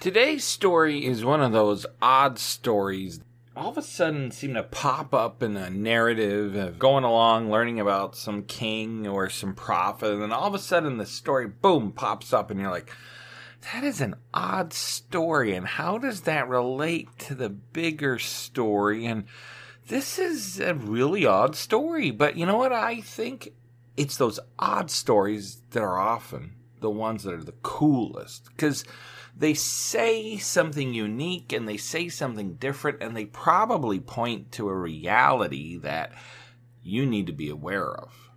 Today's story is one of those odd stories. All of a sudden seem to pop up in a narrative of going along learning about some king or some prophet and then all of a sudden the story boom pops up and you're like that is an odd story and how does that relate to the bigger story? And this is a really odd story but you know what? I think it's those odd stories that are often the ones that are the coolest because they say something unique and they say something different and they probably point to a reality that you need to be aware of.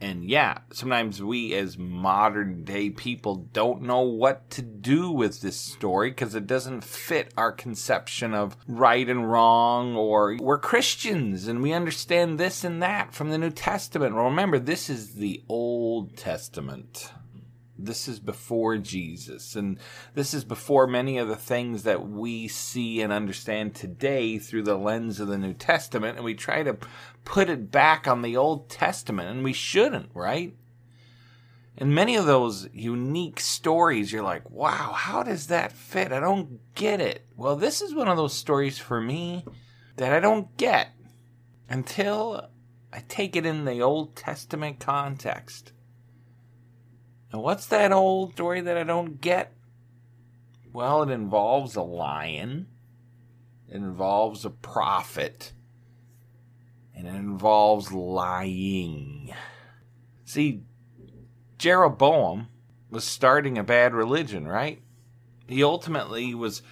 And yeah, sometimes we as modern day people don't know what to do with this story because it doesn't fit our conception of right and wrong, or we're Christians and we understand this and that from the New Testament. Remember, this is the Old Testament. This is before Jesus, and this is before many of the things that we see and understand today through the lens of the New Testament, and we try to put it back on the Old Testament, and we shouldn't, right? And many of those unique stories, you're like, wow, how does that fit? I don't get it. Well, this is one of those stories for me that I don't get until I take it in the Old Testament context. What's that old story that I don't get? Well, it involves a lion, it involves a prophet, and it involves lying. See, Jeroboam was starting a bad religion, right? He ultimately was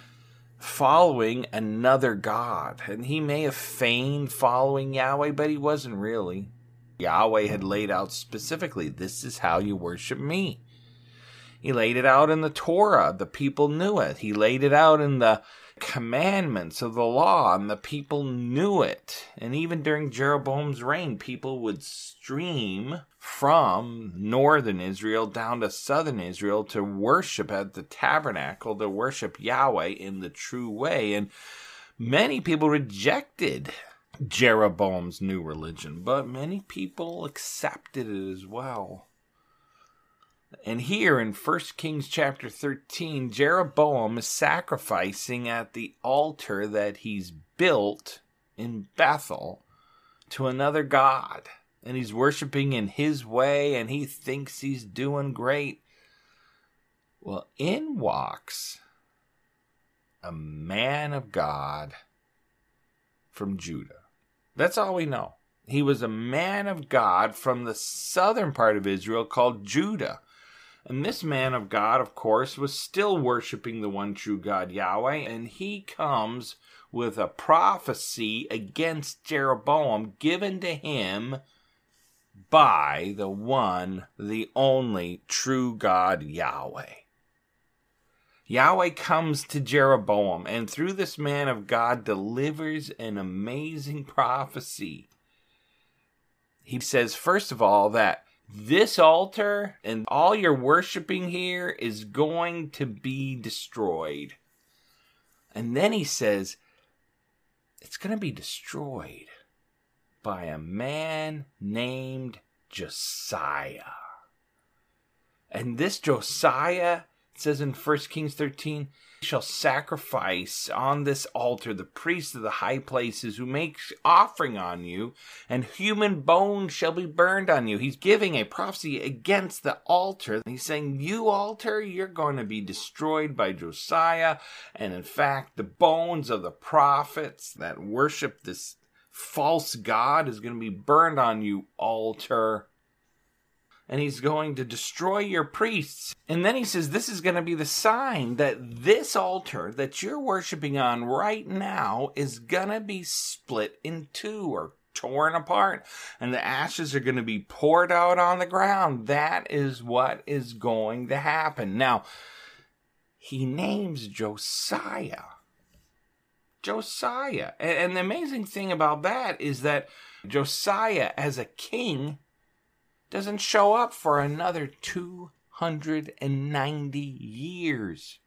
following another God, and he may have feigned following Yahweh, but he wasn't really. Yahweh had laid out specifically this is how you worship me. He laid it out in the Torah, the people knew it. He laid it out in the commandments of the law, and the people knew it. And even during Jeroboam's reign, people would stream from northern Israel down to southern Israel to worship at the tabernacle, to worship Yahweh in the true way. And many people rejected Jeroboam's new religion, but many people accepted it as well. And here in 1 Kings chapter 13, Jeroboam is sacrificing at the altar that he's built in Bethel to another god. And he's worshiping in his way and he thinks he's doing great. Well, in walks a man of God from Judah. That's all we know. He was a man of God from the southern part of Israel called Judah. And this man of God, of course, was still worshiping the one true God Yahweh, and he comes with a prophecy against Jeroboam given to him by the one, the only true God Yahweh. Yahweh comes to Jeroboam and through this man of God delivers an amazing prophecy. He says, first of all, that this altar and all your worshiping here is going to be destroyed. And then he says, it's going to be destroyed by a man named Josiah. And this Josiah it says in 1 Kings 13, shall sacrifice on this altar the priests of the high places who make offering on you, and human bones shall be burned on you. He's giving a prophecy against the altar. He's saying, You altar, you're going to be destroyed by Josiah. And in fact, the bones of the prophets that worship this false God is going to be burned on you, altar and he's going to destroy your priests. And then he says, This is going to be the sign that this altar that you're worshiping on right now is going to be split in two or torn apart, and the ashes are going to be poured out on the ground. That is what is going to happen. Now, he names Josiah. Josiah. And, the amazing thing about that is that Josiah, as a king, doesn't show up for another 290 years.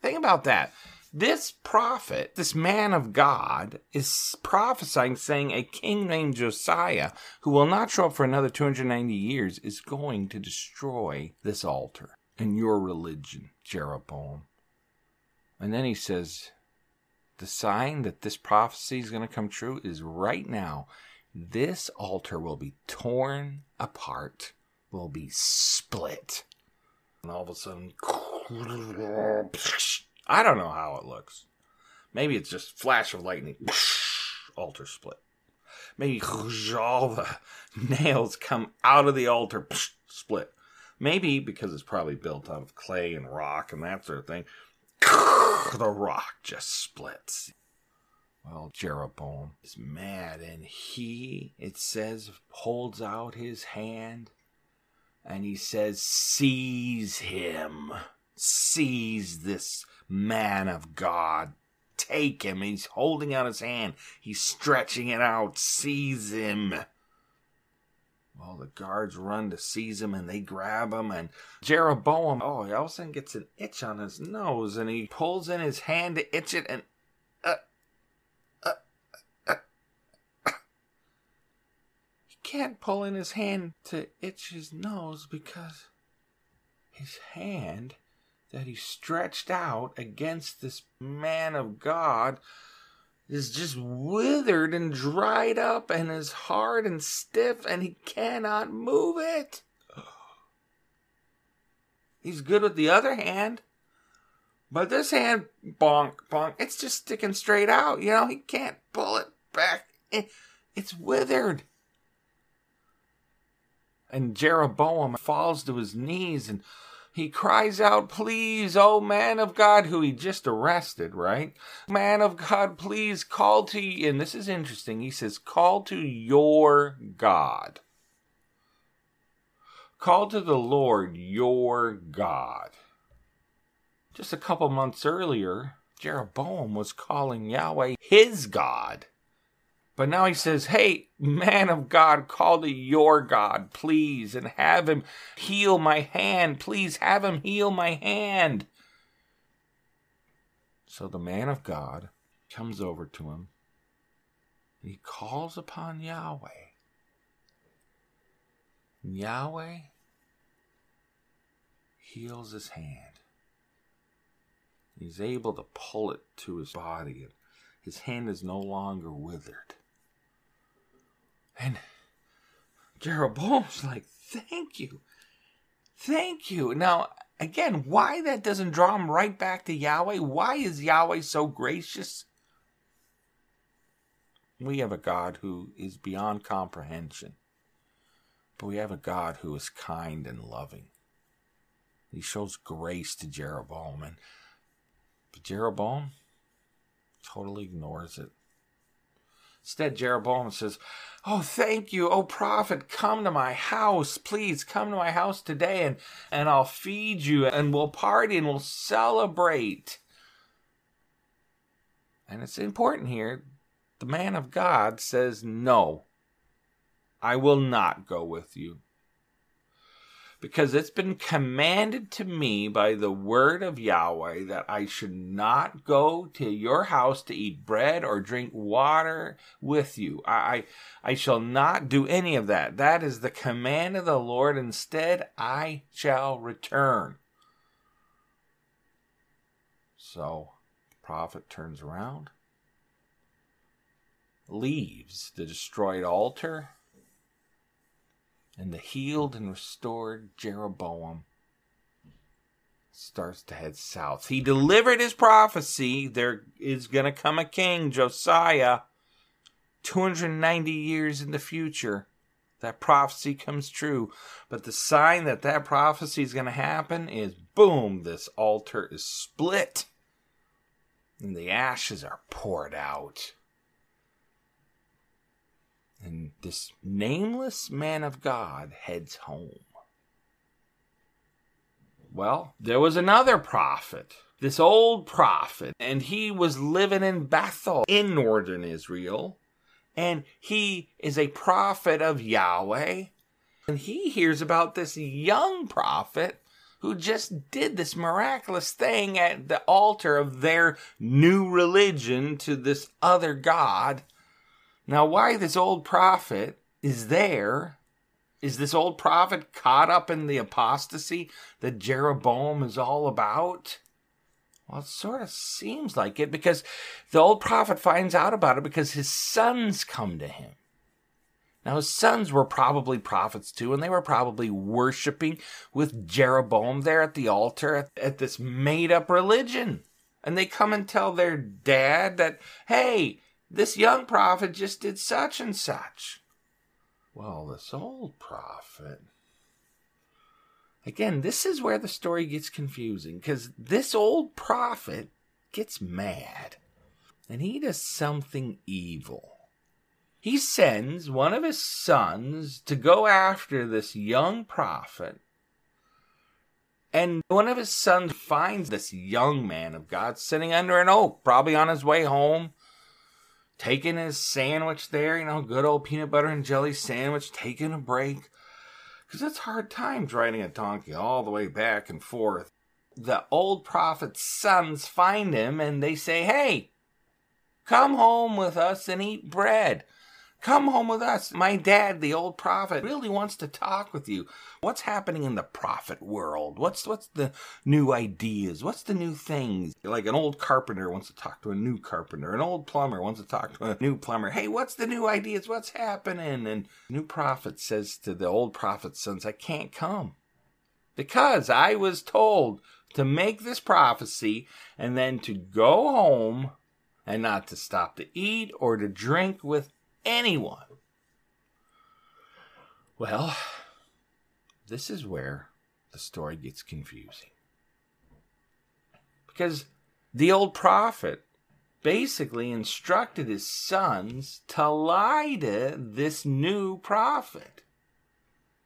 Think about that. This prophet, this man of God, is prophesying, saying a king named Josiah, who will not show up for another 290 years, is going to destroy this altar and your religion, Jeroboam. And then he says, the sign that this prophecy is going to come true is right now this altar will be torn apart, will be split. And all of a sudden, I don't know how it looks. Maybe it's just flash of lightning, altar split. Maybe all the nails come out of the altar, split. Maybe because it's probably built out of clay and rock and that sort of thing, the rock just splits. Well, Jeroboam is mad, and he, it says, holds out his hand and he says, Seize him. Seize this man of God. Take him. He's holding out his hand. He's stretching it out. Seize him. Well, the guards run to seize him and they grab him. And Jeroboam, oh, he all of a sudden gets an itch on his nose and he pulls in his hand to itch it and can't pull in his hand to itch his nose because his hand that he stretched out against this man of God is just withered and dried up and is hard and stiff and he cannot move it. He's good with the other hand. But this hand, bonk, bonk, it's just sticking straight out. You know, he can't pull it back. it's withered. And Jeroboam falls to his knees and he cries out, Please, oh man of God, who he just arrested, right? Man of God, please call to. And this is interesting. He says, Call to your God. Call to the Lord your God. Just a couple months earlier, Jeroboam was calling Yahweh his God. But now he says, Hey, man of God, call to your God, please, and have him heal my hand. Please have him heal my hand. So the man of God comes over to him and he calls upon Yahweh. And Yahweh heals his hand. He's able to pull it to his body, and his hand is no longer withered. And Jeroboam's like, thank you. Thank you. Now, again, why that doesn't draw him right back to Yahweh? Why is Yahweh so gracious? We have a God who is beyond comprehension, but we have a God who is kind and loving. He shows grace to Jeroboam, and Jeroboam totally ignores it. Instead, Jeroboam says, Oh, thank you. Oh, prophet, come to my house. Please come to my house today and, and I'll feed you and we'll party and we'll celebrate. And it's important here. The man of God says, No, I will not go with you because it's been commanded to me by the word of Yahweh that I should not go to your house to eat bread or drink water with you. I, I, shall not do any of that. That is the command of the Lord. Instead, I shall return. So, the prophet turns around, leaves the destroyed altar and the healed and restored Jeroboam starts to head south. He delivered his prophecy. There is going to come a king, Josiah, 290 years in the future. That prophecy comes true. But the sign that that prophecy is going to happen is boom, this altar is split and the ashes are poured out. And this nameless man of God heads home. Well, there was another prophet, this old prophet, and he was living in Bethel in northern Israel. And he is a prophet of Yahweh. And he hears about this young prophet who just did this miraculous thing at the altar of their new religion to this other God. Now, why this old prophet is there is this old prophet caught up in the apostasy that Jeroboam is all about? Well, it sort of seems like it because the old prophet finds out about it because his sons come to him. Now, his sons were probably prophets too, and they were probably worshiping with Jeroboam there at the altar at, at this made up religion. And they come and tell their dad that, hey, this young prophet just did such and such. Well, this old prophet. Again, this is where the story gets confusing because this old prophet gets mad and he does something evil. He sends one of his sons to go after this young prophet. And one of his sons finds this young man of God sitting under an oak, probably on his way home taking his sandwich there, you know, good old peanut butter and jelly sandwich, taking a break. Because it's hard times riding a donkey all the way back and forth. The old prophet's sons find him and they say, Hey, come home with us and eat bread. Come home with us. My dad, the old prophet, really wants to talk with you. What's happening in the prophet world? What's what's the new ideas? What's the new things? Like an old carpenter wants to talk to a new carpenter. An old plumber wants to talk to a new plumber. Hey, what's the new ideas? What's happening? And the new prophet says to the old prophet's sons, I can't come. Because I was told to make this prophecy and then to go home and not to stop to eat or to drink with anyone. Well, this is where the story gets confusing. Because the old prophet basically instructed his sons to lie to this new prophet.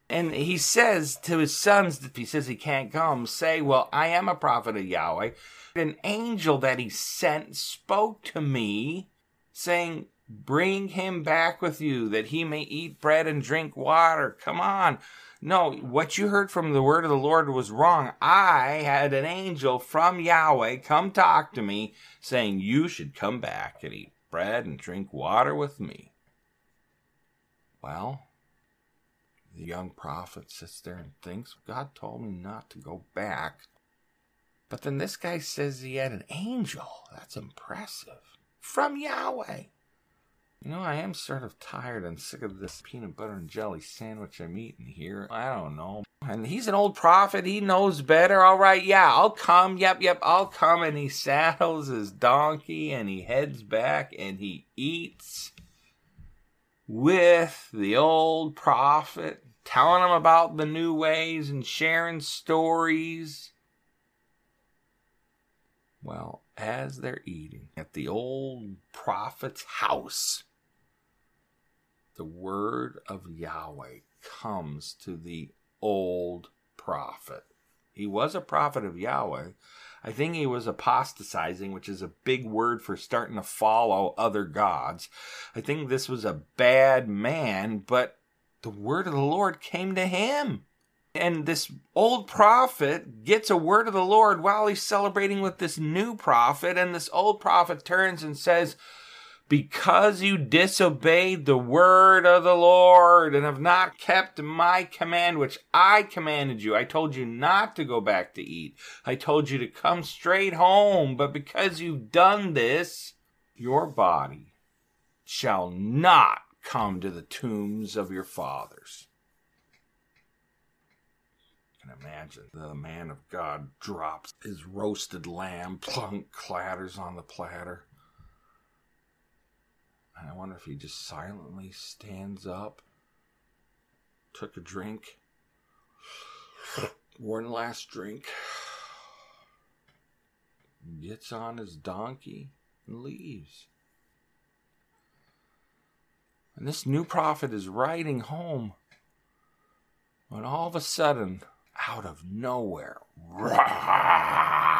And he says to his sons, if he says he can't come, say, Well, I am a prophet of Yahweh. An angel that he sent spoke to me, saying, Bring him back with you that he may eat bread and drink water. Come on. No, what you heard from the word of the Lord was wrong. I had an angel from Yahweh come talk to me saying, You should come back and eat bread and drink water with me. Well, the young prophet sits there and thinks, God told me not to go back. But then this guy says he had an angel. That's impressive. From Yahweh. You know, I am sort of tired and sick of this peanut butter and jelly sandwich I'm eating here. I don't know. And he's an old prophet. He knows better. All right, yeah, I'll come. Yep, yep, I'll come. And he saddles his donkey and he heads back and he eats with the old prophet, telling him about the new ways and sharing stories. Well, as they're eating at the old prophet's house, the word of Yahweh comes to the old prophet. He was a prophet of Yahweh. I think he was apostatizing, which is a big word for starting to follow other gods. I think this was a bad man, but the word of the Lord came to him. And this old prophet gets a word of the Lord while he's celebrating with this new prophet. And this old prophet turns and says, because you disobeyed the word of the Lord and have not kept my command, which I commanded you. I told you not to go back to eat. I told you to come straight home. But because you've done this, your body shall not come to the tombs of your fathers. You can imagine the man of God drops his roasted lamb, plunk, clatters on the platter. And I wonder if he just silently stands up, took a drink, one last drink, gets on his donkey, and leaves. And this new prophet is riding home when all of a sudden, out of nowhere,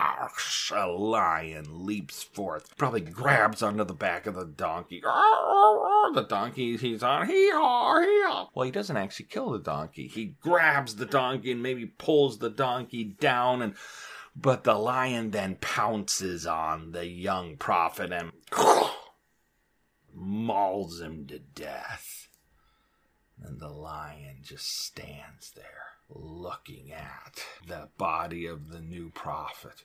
a lion leaps forth, probably grabs onto the back of the donkey. The donkey he's on, hee haw, hee haw. Well, he doesn't actually kill the donkey. He grabs the donkey and maybe pulls the donkey down and but the lion then pounces on the young prophet and mauls him to death. And the lion just stands there looking at the body of the new prophet.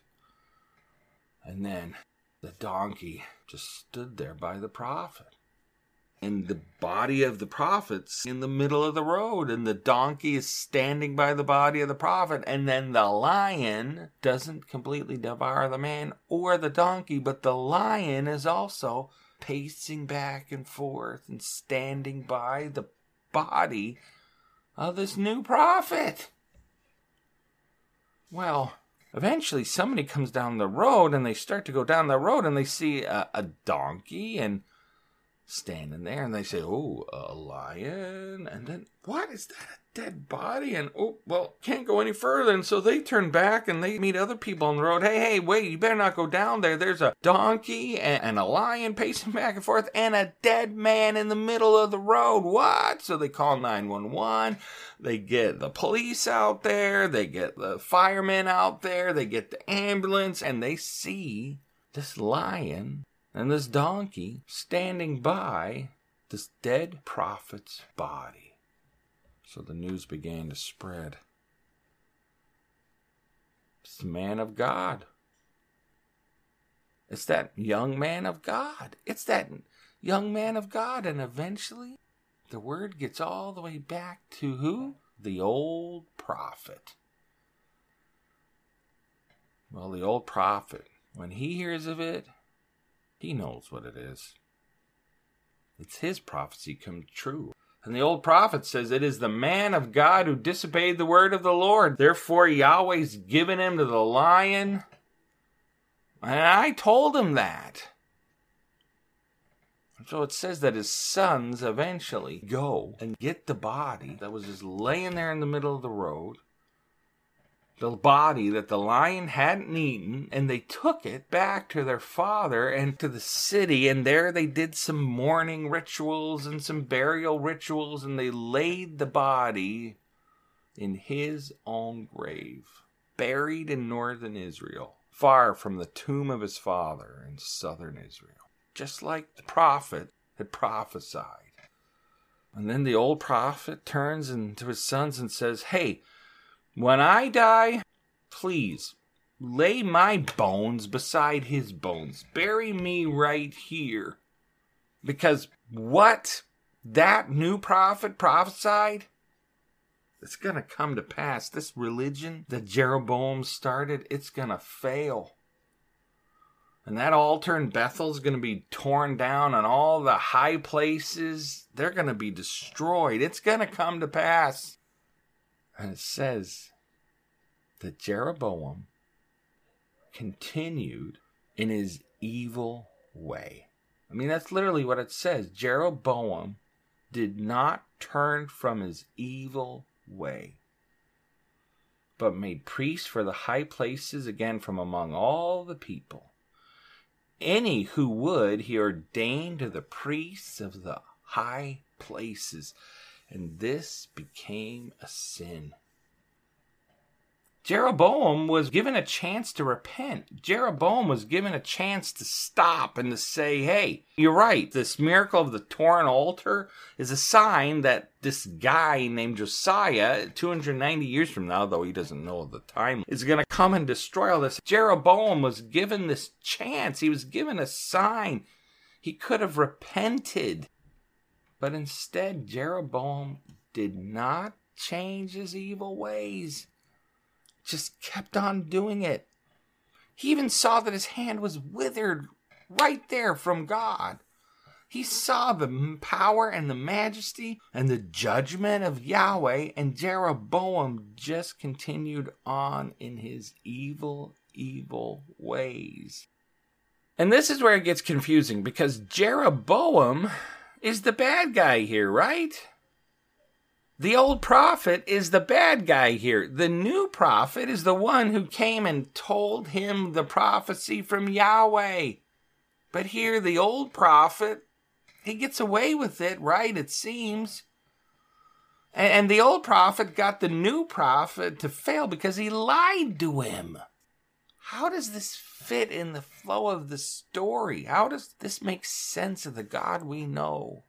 And then the donkey just stood there by the prophet. And the body of the prophet's in the middle of the road, and the donkey is standing by the body of the prophet. And then the lion doesn't completely devour the man or the donkey, but the lion is also pacing back and forth and standing by the body of this new prophet. Well, eventually somebody comes down the road and they start to go down the road and they see a, a donkey and standing there and they say, Oh, a lion. And then, what is that? Dead body? And, oh, well, can't go any further. And so they turn back and they meet other people on the road. Hey, hey, wait, you better not go down there. There's a donkey and, and a lion pacing back and forth and a dead man in the middle of the road. What? So they call 911. They get the police out there. They get the firemen out there. They get the ambulance and they see this lion and this donkey standing by this dead prophet's body. So the news began to spread. It's the man of God. It's that young man of God. It's that young man of God. And eventually, the word gets all the way back to who? The old prophet. Well, the old prophet, when he hears of it, he knows what it is. It's his prophecy come true. And the old prophet says, It is the man of God who disobeyed the word of the Lord. Therefore, Yahweh's given him to the lion. And I told him that. So it says that his sons eventually go and get the body that was just laying there in the middle of the road the body that the lion hadn't eaten, and they took it back to their father and to the city, and there they did some mourning rituals and some burial rituals, and they laid the body in his own grave, buried in northern Israel, far from the tomb of his father in southern Israel, just like the prophet had prophesied. And then the old prophet turns to his sons and says, Hey, when I die, please lay my bones beside his bones. Bury me right here. Because what that new prophet prophesied, it's going to come to pass. This religion that Jeroboam started, it's going to fail. And that altar in Bethel is going to be torn down, and all the high places, they're going to be destroyed. It's going to come to pass. And it says that Jeroboam continued in his evil way. I mean, that's literally what it says. Jeroboam did not turn from his evil way, but made priests for the high places again from among all the people. Any who would, he ordained to the priests of the high places, and this became a sin. Jeroboam was given a chance to repent. Jeroboam was given a chance to stop and to say, hey, you're right. This miracle of the torn altar is a sign that this guy named Josiah, 290 years from now, though he doesn't know the time, is going to come and destroy all this. Jeroboam was given this chance. He was given a sign. He could have repented. But instead, Jeroboam did not change his evil ways just kept on doing it. He even saw that his hand was withered right there from God. He saw the power and the majesty and the judgment of Yahweh, and Jeroboam just continued on in his evil, evil ways. And this is where it gets confusing because Jeroboam is the bad guy here, right? The old prophet is the bad guy here. The new prophet is the one who came and told him the prophecy from Yahweh. But here, the old prophet, he gets away with it, right? It seems. And, the old prophet got the new prophet to fail because he lied to him. How does this fit in the flow of the story? How does this make sense of the God we know?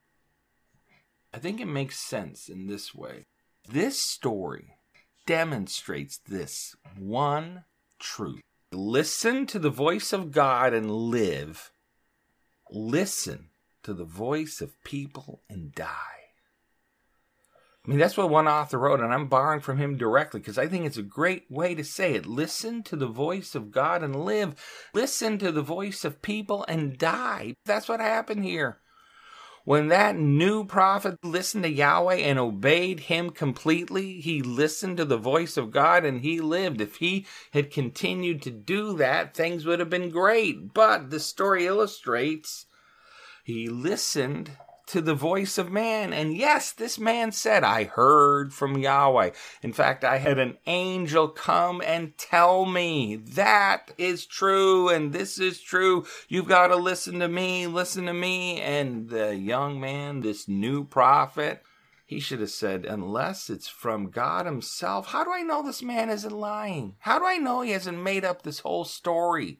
I think it makes sense in this way. This story demonstrates this one truth. Listen to the voice of God and live. Listen to the voice of people and die. I mean, that's what one author wrote, and I'm borrowing from him directly because I think it's a great way to say it. Listen to the voice of God and live. Listen to the voice of people and die. That's what happened here. When that new prophet listened to Yahweh and obeyed him completely, he listened to the voice of God and he lived. If he had continued to do that, things would have been great. But the story illustrates he listened to the voice of man. And yes, this man said, I heard from Yahweh. In fact, I had an angel come and tell me that is true and this is true. You've got to listen to me, listen to me. And the young man, this new prophet, he should have said, unless it's from God Himself, how do I know this man isn't lying? How do I know he hasn't made up this whole story?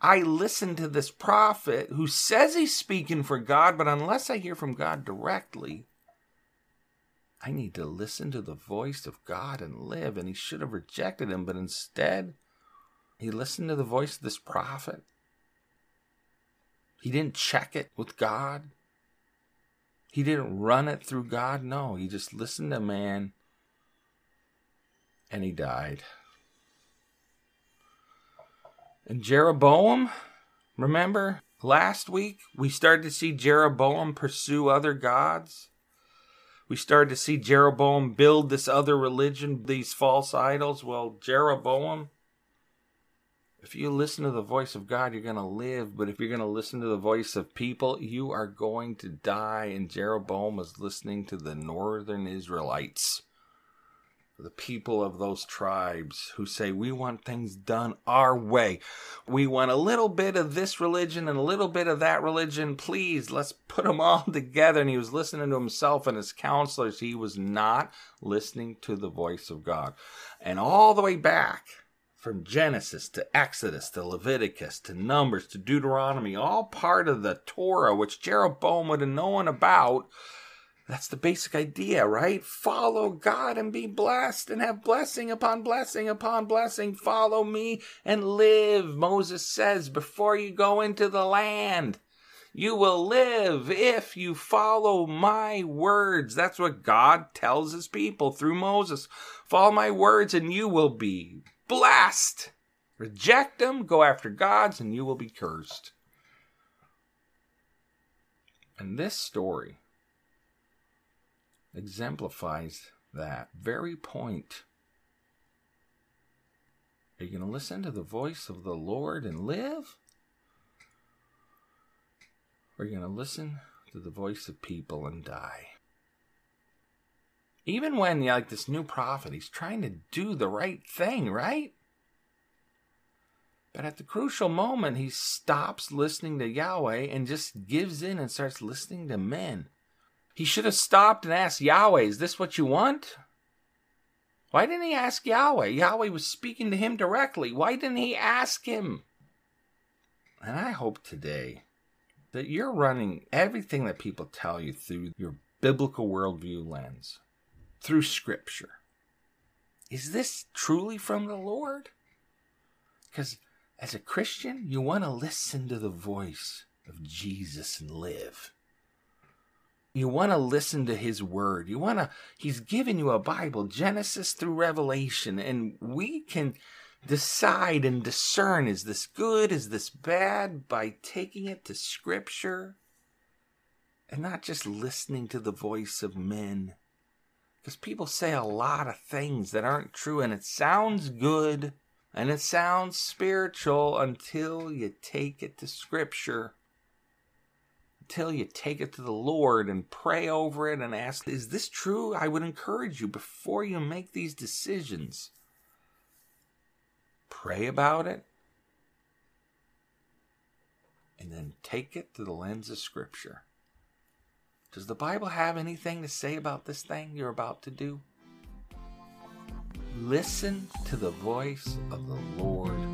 I listen to this prophet who says he's speaking for God, but unless I hear from God directly, I need to listen to the voice of God and live. And he should have rejected him, but instead, he listened to the voice of this prophet. He didn't check it with God. He didn't run it through God. No, he just listened to man and he died. And Jeroboam, remember last week we started to see Jeroboam pursue other gods. We started to see Jeroboam build this other religion, these false idols. Well, Jeroboam, if you listen to the voice of God, you're going to live. But if you're going to listen to the voice of people, you are going to die. And Jeroboam was listening to the northern Israelites the people of those tribes who say, We want things done our way. We want a little bit of this religion and a little bit of that religion. Please, let's put them all together. And he was listening to himself and his counselors. He was not listening to the voice of God. And all the way back from Genesis to Exodus to Leviticus to Numbers to Deuteronomy, all part of the Torah, which Jeroboam would have known about that's the basic idea, right? Follow God and be blessed and have blessing upon blessing upon blessing. Follow me and live. Moses says before you go into the land. You will live if you follow my words. That's what God tells his people through Moses. Follow my words and you will be blessed. Reject them, go after gods, and you will be cursed. And this story exemplifies that very point. Are you going to listen to the voice of the Lord and live? Or are you going to listen to the voice of people and die? Even when, you know, like this new prophet, he's trying to do the right thing, right? But at the crucial moment, he stops listening to Yahweh and just gives in and starts listening to men. He should have stopped and asked Yahweh, Is this what you want? Why didn't he ask Yahweh? Yahweh was speaking to him directly. Why didn't he ask him? And I hope today that you're running everything that people tell you through your biblical worldview lens, through Scripture. Is this truly from the Lord? Because as a Christian, you want to listen to the voice of Jesus and live. You want to listen to his word. You want to, he's given you a Bible, Genesis through Revelation, and we can decide and discern is this good, is this bad by taking it to scripture and not just listening to the voice of men. Because people say a lot of things that aren't true and it sounds good and it sounds spiritual until you take it to scripture until you take it to the Lord and pray over it and ask, Is this true? I would encourage you before you make these decisions, pray about it and then take it to the lens of Scripture. Does the Bible have anything to say about this thing you're about to do? Listen to the voice of the Lord